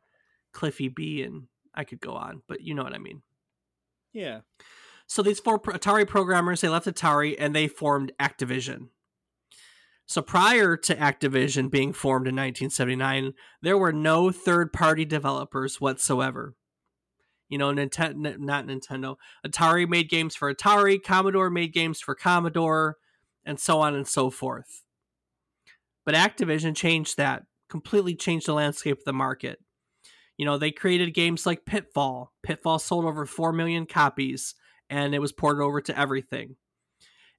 Cliffy B and I could go on, but you know what I mean. Yeah. So these four Atari programmers, they left Atari and they formed Activision. So prior to Activision being formed in 1979, there were no third-party developers whatsoever. You know, Nintendo, not Nintendo. Atari made games for Atari, Commodore made games for Commodore, and so on and so forth. But Activision changed that, completely changed the landscape of the market. You know, they created games like Pitfall. Pitfall sold over 4 million copies and it was ported over to everything.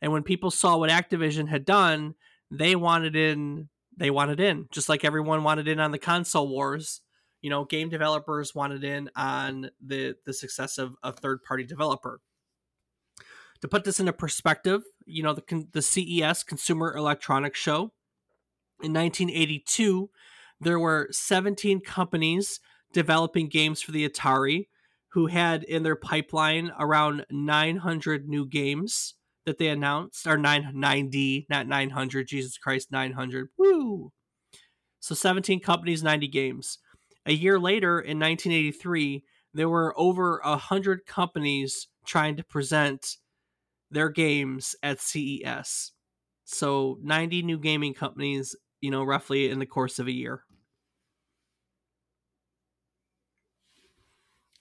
And when people saw what Activision had done, they wanted in. They wanted in, just like everyone wanted in on the console wars. You know, game developers wanted in on the the success of a third party developer. To put this into perspective, you know the the CES Consumer Electronics Show in 1982, there were 17 companies developing games for the Atari who had in their pipeline around 900 new games that they announced, or 990, not 900, Jesus Christ, 900. Woo! So 17 companies, 90 games. A year later, in 1983, there were over 100 companies trying to present their games at CES. So 90 new gaming companies, you know, roughly in the course of a year.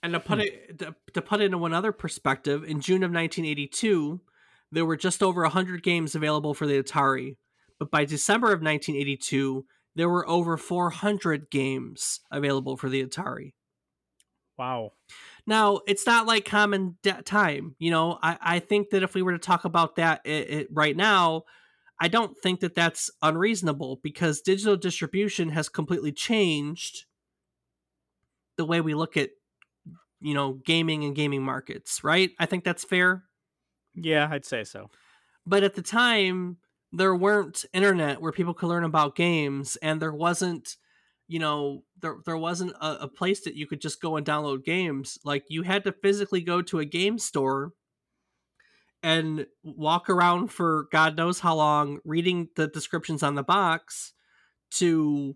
And to put Hmm. it to, to put it into one other perspective, in June of 1982, there were just over 100 games available for the Atari. But by December of 1982, there were over 400 games available for the Atari. Wow. Now, it's not like common de- time. You know, I, I think that if we were to talk about that it, it, right now, I don't think that that's unreasonable because digital distribution has completely changed the way we look at you know, gaming and gaming markets, right? I think that's fair. Yeah, I'd say so. But at the time, there weren't internet where people could learn about games, and there wasn't, you know, there there wasn't a, a place that you could just go and download games. Like you had to physically go to a game store and walk around for God knows how long, reading the descriptions on the box to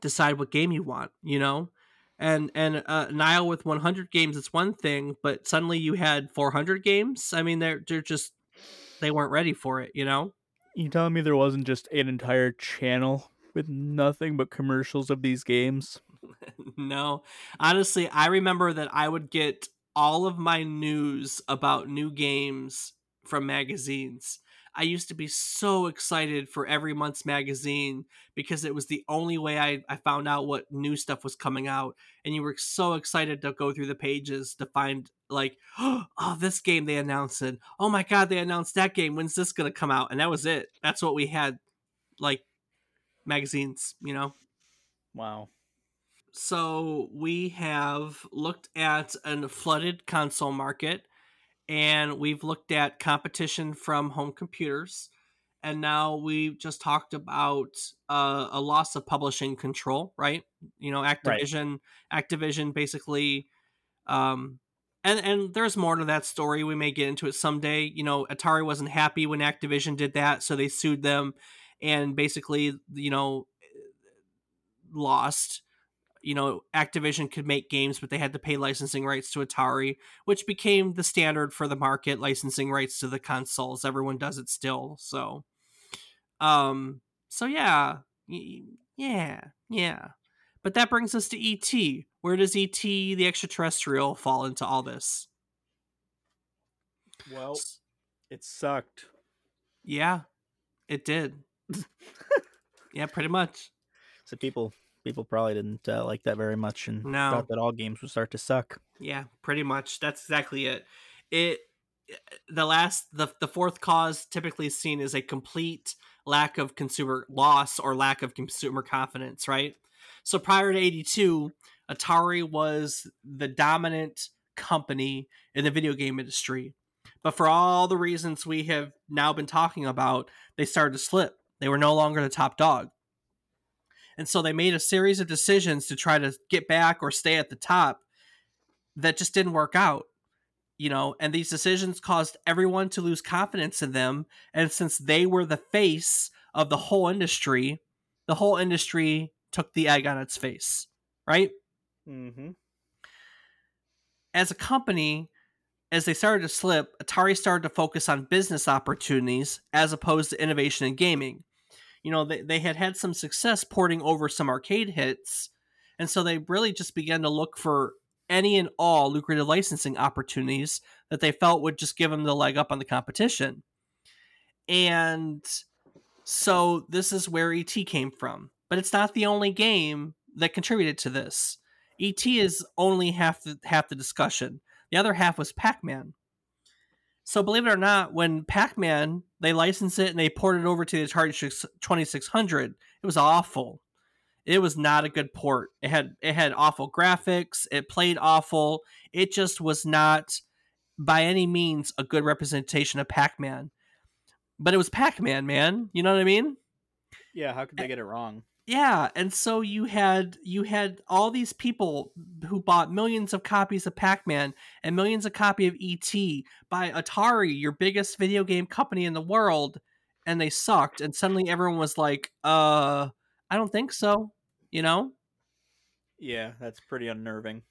decide what game you want. You know, and and uh, Nile with 100 games it's one thing, but suddenly you had 400 games. I mean, they're they're just they weren't ready for it. You know. You telling me there wasn't just an entire channel with nothing but commercials of these games? no, honestly, I remember that I would get all of my news about new games from magazines. I used to be so excited for every month's magazine because it was the only way I, I found out what new stuff was coming out. And you were so excited to go through the pages to find, like, oh, this game they announced it. Oh my God, they announced that game. When's this going to come out? And that was it. That's what we had, like, magazines, you know? Wow. So we have looked at a flooded console market and we've looked at competition from home computers and now we just talked about uh, a loss of publishing control right? You know activision right. activision basically um, and and there's more to that story. We may get into it someday. You know atari wasn't happy when activision did that so they sued them and basically you know lost you know, Activision could make games, but they had to pay licensing rights to Atari, which became the standard for the market, licensing rights to the consoles. Everyone does it still. So, um, so yeah, yeah, yeah. But that brings us to ET. Where does ET, the extraterrestrial, fall into all this? Well, it sucked. Yeah, it did. yeah, pretty much. So people people probably didn't uh, like that very much and no. thought that all games would start to suck. Yeah, pretty much. That's exactly it. It the last the the fourth cause typically seen as a complete lack of consumer loss or lack of consumer confidence, right? So prior to 82, Atari was the dominant company in the video game industry. But for all the reasons we have now been talking about, they started to slip. They were no longer the top dog. And so they made a series of decisions to try to get back or stay at the top that just didn't work out. You know, and these decisions caused everyone to lose confidence in them. And since they were the face of the whole industry, the whole industry took the egg on its face, right? Mm-hmm. As a company, as they started to slip, Atari started to focus on business opportunities as opposed to innovation in gaming you know they, they had had some success porting over some arcade hits and so they really just began to look for any and all lucrative licensing opportunities that they felt would just give them the leg up on the competition. And so this is where et came from but it's not the only game that contributed to this. Et is only half the, half the discussion. The other half was pac-man. So believe it or not, when Pac-Man they licensed it and they ported it over to the Atari 2600, it was awful. It was not a good port. It had it had awful graphics. It played awful. It just was not by any means a good representation of Pac-Man. But it was Pac-Man, man. You know what I mean? Yeah, how could they get it wrong? Yeah and so you had you had all these people who bought millions of copies of pac-man and millions of copy of et by atari your biggest video game company in the world and they sucked and suddenly everyone was like uh i don't think so you know? Yeah that's pretty unnerving.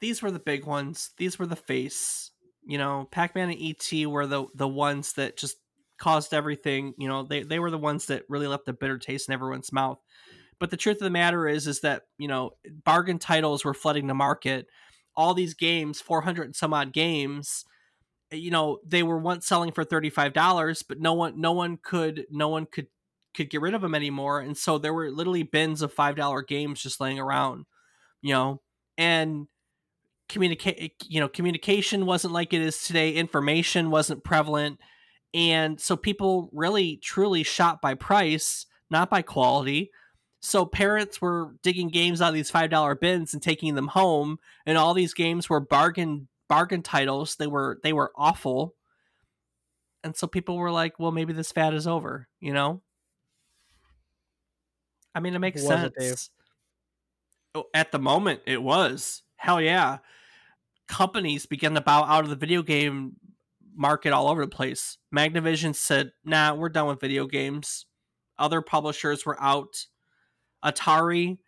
These were the big ones. These were the face you know? Pac-man and et were the the ones that just caused everything. You know, they, they were the ones that really left a bitter taste in everyone's mouth. But the truth of the matter is, is that you know, bargain titles were flooding the market. All these games, four hundred and some odd games, you know, they were once selling for thirty five dollars, but no one, no one could, no one could could get rid of them anymore, and so there were literally bins of five dollar games just laying around. You know, and communicate you know communication wasn't like it is today information wasn't prevalent and so people really truly shop by price, not by quality. So parents were digging games out of these five dollar bins and taking them home, and all these games were bargain bargain titles. They were they were awful, and so people were like, "Well, maybe this fad is over," you know. I mean, it makes Was sense. Oh, At the moment, it was hell yeah. Companies began to bow out of the video game market all over the place. Magnavision said, "Nah, we're done with video games." Other publishers were out. Atari,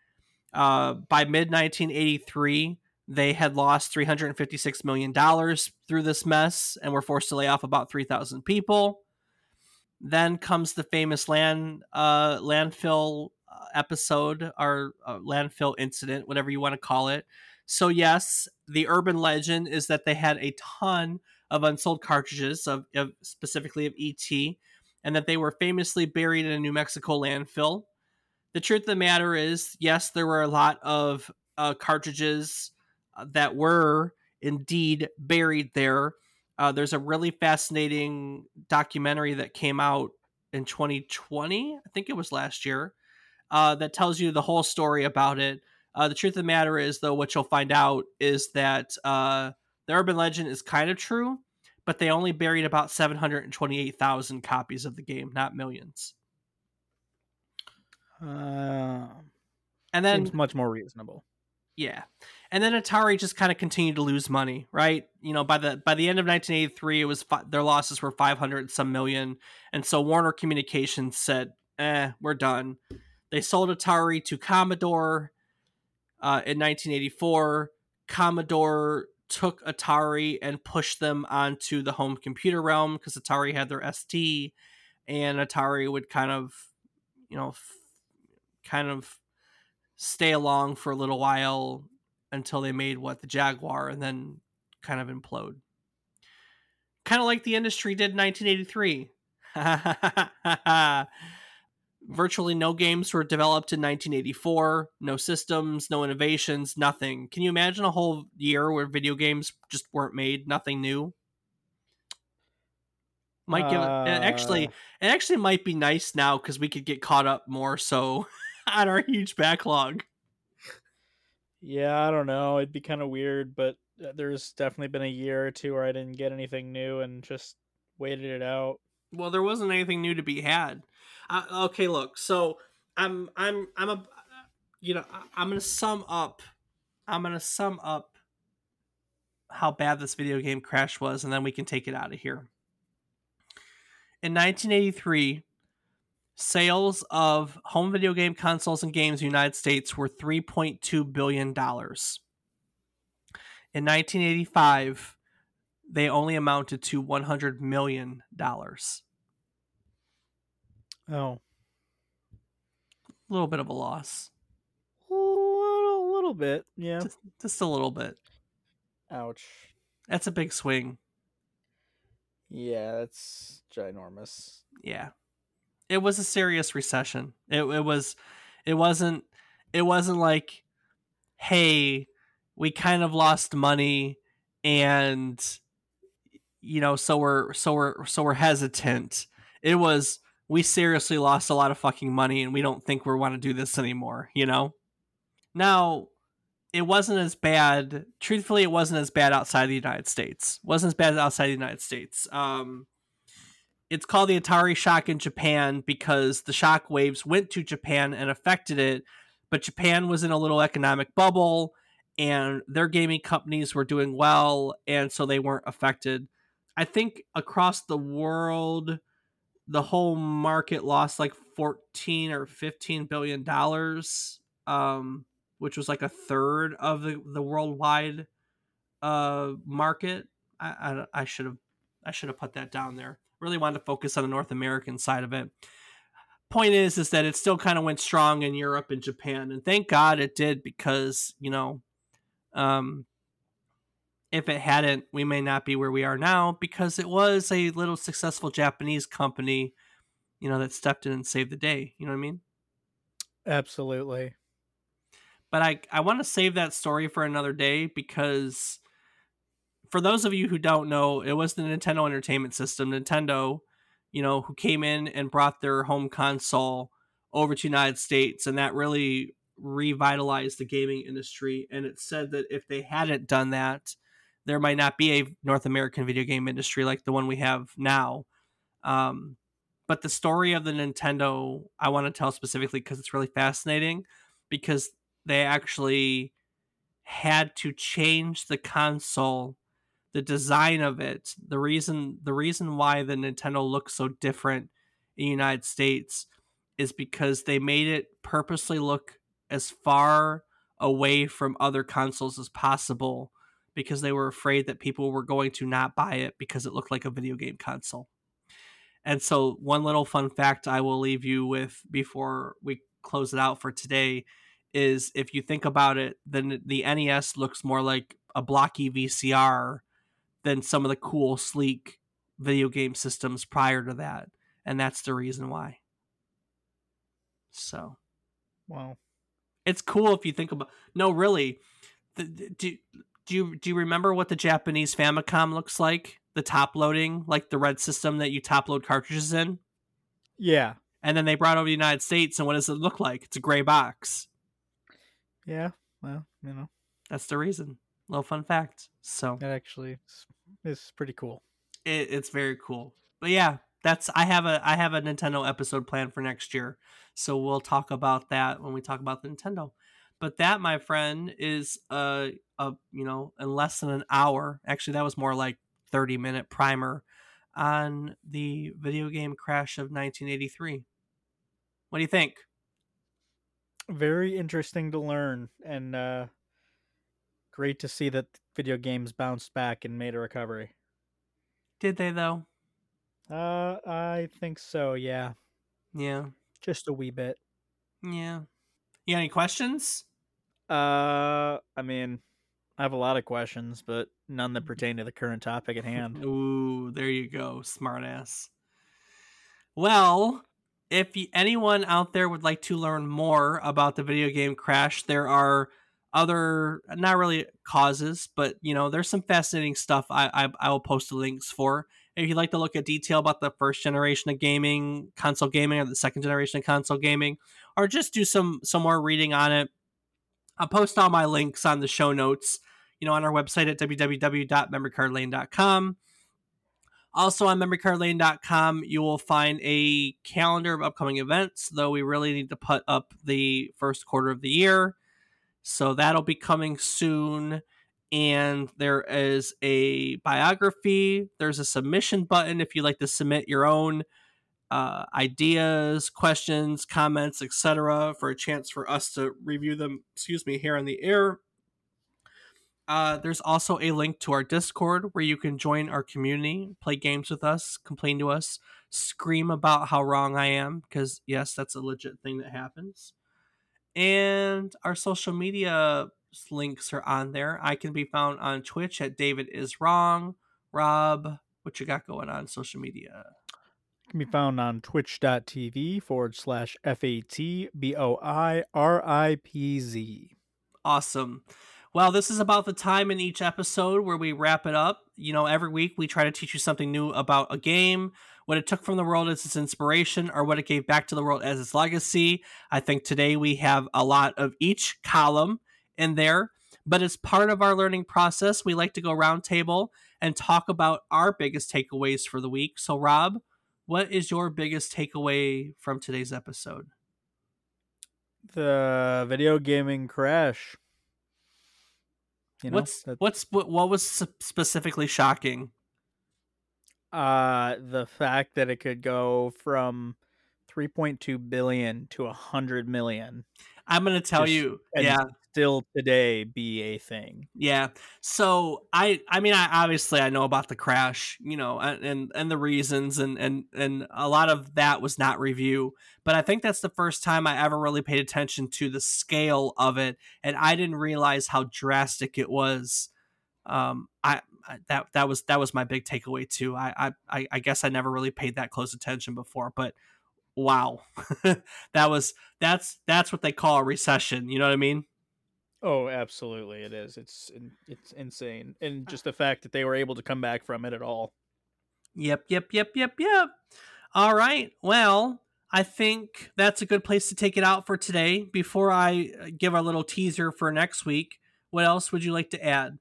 uh, by mid 1983, they had lost 356 million dollars through this mess and were forced to lay off about 3,000 people. Then comes the famous land uh, landfill uh, episode or uh, landfill incident, whatever you want to call it. So yes, the urban legend is that they had a ton of unsold cartridges of, of specifically of ET, and that they were famously buried in a New Mexico landfill. The truth of the matter is, yes, there were a lot of uh, cartridges uh, that were indeed buried there. Uh, there's a really fascinating documentary that came out in 2020, I think it was last year, uh, that tells you the whole story about it. Uh, the truth of the matter is, though, what you'll find out is that uh, the urban legend is kind of true, but they only buried about 728,000 copies of the game, not millions. Uh, And then seems much more reasonable. Yeah. And then Atari just kind of continued to lose money, right? You know, by the by the end of 1983, it was fi- their losses were 500 some million, and so Warner Communications said, "Eh, we're done." They sold Atari to Commodore uh, in 1984. Commodore took Atari and pushed them onto the home computer realm because Atari had their ST, and Atari would kind of, you know, f- kind of stay along for a little while until they made what the Jaguar and then kind of implode. Kind of like the industry did in 1983. Virtually no games were developed in 1984. No systems, no innovations, nothing. Can you imagine a whole year where video games just weren't made, nothing new? Might give it actually Uh, it actually might be nice now because we could get caught up more so on our huge backlog. Yeah, I don't know. It'd be kind of weird, but uh, there's definitely been a year or two where I didn't get anything new and just waited it out. Well, there wasn't anything new to be had. Okay, look. So I'm I'm I'm a you know I- I'm gonna sum up. I'm gonna sum up how bad this video game crash was, and then we can take it out of here. In 1983, sales of home video game consoles and games in the United States were 3.2 billion dollars. In 1985, they only amounted to 100 million dollars. Oh, A little bit of a loss, a little, little bit. Yeah. just, just a little bit. Ouch. That's a big swing. Yeah, that's ginormous. Yeah, it was a serious recession. It, it was, it wasn't, it wasn't like, hey, we kind of lost money, and you know, so we're so we're so we're hesitant. It was we seriously lost a lot of fucking money, and we don't think we want to do this anymore. You know. Now, it wasn't as bad. Truthfully, it wasn't as bad outside the United States. It wasn't as bad outside the United States. Um, it's called the Atari shock in Japan because the shock waves went to Japan and affected it, but Japan was in a little economic bubble and their gaming companies were doing well and so they weren't affected. I think across the world the whole market lost like 14 or 15 billion dollars um which was like a third of the the worldwide uh market. I I, should have I should have put that down there. Really wanted to focus on the North American side of it. Point is, is that it still kind of went strong in Europe and Japan, and thank God it did because you know, um, if it hadn't, we may not be where we are now because it was a little successful Japanese company, you know, that stepped in and saved the day. You know what I mean? Absolutely. but I I want to save that story for another day because for those of you who don't know, it was the Nintendo Entertainment System, Nintendo, you know, who came in and brought their home console over to United States, and that really revitalized the gaming industry. And it said that if they hadn't done that, there might not be a North American video game industry like the one we have now. Um, but the story of the Nintendo, I want to tell specifically because it's really fascinating because they actually had to change the console the design of it the reason the reason why the nintendo looks so different in the united states is because they made it purposely look as far away from other consoles as possible because they were afraid that people were going to not buy it because it looked like a video game console and so one little fun fact i will leave you with before we close it out for today is if you think about it, then the NES looks more like a blocky VCR than some of the cool, sleek video game systems prior to that. And that's the reason why. So, wow. It's cool if you think about No, really. The, the, do do you do you remember what the Japanese Famicom looks like? The top loading, like the red system that you top load cartridges in? Yeah. And then they brought over the United States and what does it look like? It's a gray box. Yeah, well, you know, that's the reason. Little fun fact. So that actually is pretty cool. It, it's very cool. But yeah, that's I have a I have a Nintendo episode planned for next year. So we'll talk about that when we talk about the Nintendo. But that, my friend, is a a you know in less than an hour. Actually, that was more like thirty minute primer on the video game crash of 1983. What do you think? very interesting to learn and uh great to see that video games bounced back and made a recovery. Did they though? Uh I think so, yeah. Yeah. Just a wee bit. Yeah. You got any questions? Uh I mean I have a lot of questions, but none that pertain to the current topic at hand. Ooh, there you go, smartass. Well, if anyone out there would like to learn more about the video game crash, there are other not really causes, but you know, there's some fascinating stuff I I, I will post the links for. If you'd like to look at detail about the first generation of gaming, console gaming, or the second generation of console gaming, or just do some some more reading on it, I'll post all my links on the show notes. You know, on our website at www.memorycardlane.com. Also on memorycardlane.com, you will find a calendar of upcoming events, though we really need to put up the first quarter of the year. So that'll be coming soon. And there is a biography. There's a submission button if you'd like to submit your own uh, ideas, questions, comments, etc., for a chance for us to review them. Excuse me, here on the air. Uh, there's also a link to our Discord where you can join our community, play games with us, complain to us, scream about how wrong I am, because yes, that's a legit thing that happens. And our social media links are on there. I can be found on Twitch at David is wrong. Rob, what you got going on social media? Can be found on twitch.tv forward slash F A T B O I R I P Z. Awesome. Well, this is about the time in each episode where we wrap it up. You know, every week we try to teach you something new about a game, what it took from the world as its inspiration, or what it gave back to the world as its legacy. I think today we have a lot of each column in there, but as part of our learning process, we like to go roundtable and talk about our biggest takeaways for the week. So, Rob, what is your biggest takeaway from today's episode? The video gaming crash. You know, what's what's what, what was specifically shocking? Uh, the fact that it could go from 3.2 billion to 100 million. I'm going to tell Just, you. Yeah. Still today be a thing. Yeah. So I I mean I obviously I know about the crash, you know, and and the reasons and and and a lot of that was not review, but I think that's the first time I ever really paid attention to the scale of it and I didn't realize how drastic it was. Um I, I that that was that was my big takeaway too. I I I guess I never really paid that close attention before, but wow that was that's that's what they call a recession you know what i mean oh absolutely it is it's it's insane and just the fact that they were able to come back from it at all yep yep yep yep yep all right well I think that's a good place to take it out for today. Before I uh, give our little teaser for next week, what else would you like to add?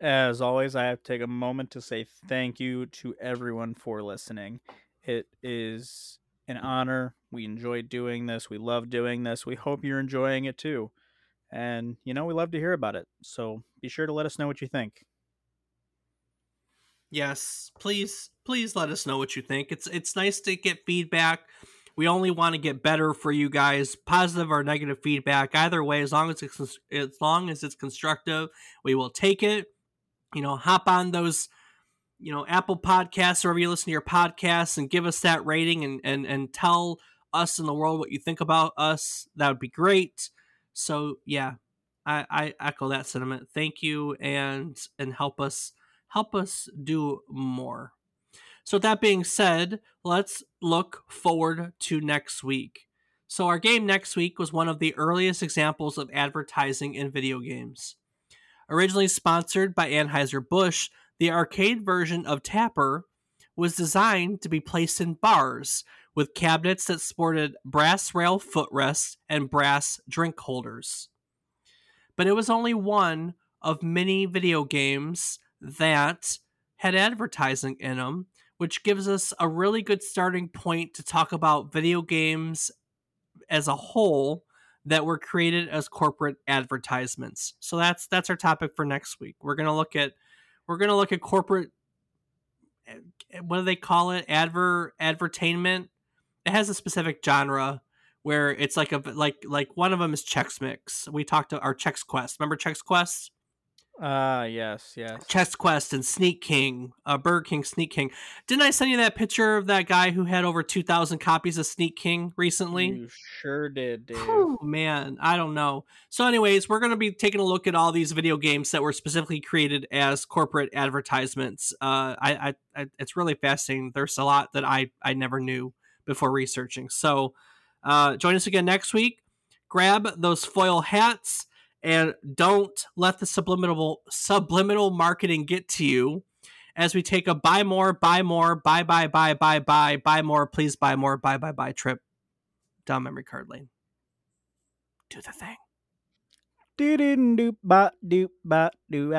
As always, I have to take a moment to say thank you to everyone for listening. It is an honor. We enjoy doing this. We love doing this. We hope you're enjoying it too. And, you know, we love to hear about it. So be sure to let us know what you think. Yes, please, please let us know what you think. It's it's nice to get feedback. We only want to get better for you guys, positive or negative feedback. Either way, as long as it's as long as it's constructive, we will take it. You know, hop on those, you know, Apple Podcasts wherever you listen to your podcasts and give us that rating and and and tell us in the world what you think about us. That would be great. So yeah, I, I echo that sentiment. Thank you and and help us help us do more. So, that being said, let's look forward to next week. So, our game next week was one of the earliest examples of advertising in video games. Originally sponsored by Anheuser-Busch, the arcade version of Tapper was designed to be placed in bars with cabinets that sported brass rail footrests and brass drink holders. But it was only one of many video games that had advertising in them, which gives us a really good starting point to talk about video games as a whole that were created as corporate advertisements. So that's that's our topic for next week. We're going to look at we're going to look at corporate eh, what do they call it? Adver advertainment. It has a specific genre where it's like a like like one of them is Chex Mix. We talked to our Chex Quest. Remember Chex Quest? Ah, uh, yes, yes. Chex Quest and Sneak King, uh, Burger King Sneak King. Didn't I send you that picture of that guy who had over 2,000 copies of Sneak King recently? You sure did. Oh, man, I don't know. So, anyways, we're going to be taking a look at all these video games that were specifically created as corporate advertisements. Uh, I, I, I, it's really fascinating. There's a lot that I, I never knew before researching. So, uh, join us again next week. Grab those foil hats and don't let the subliminal subliminal marketing get to you as we take a buy more buy more buy buy buy buy buy buy more please buy more buy buy buy trip down memory card lane do the thing do do do ba do ba do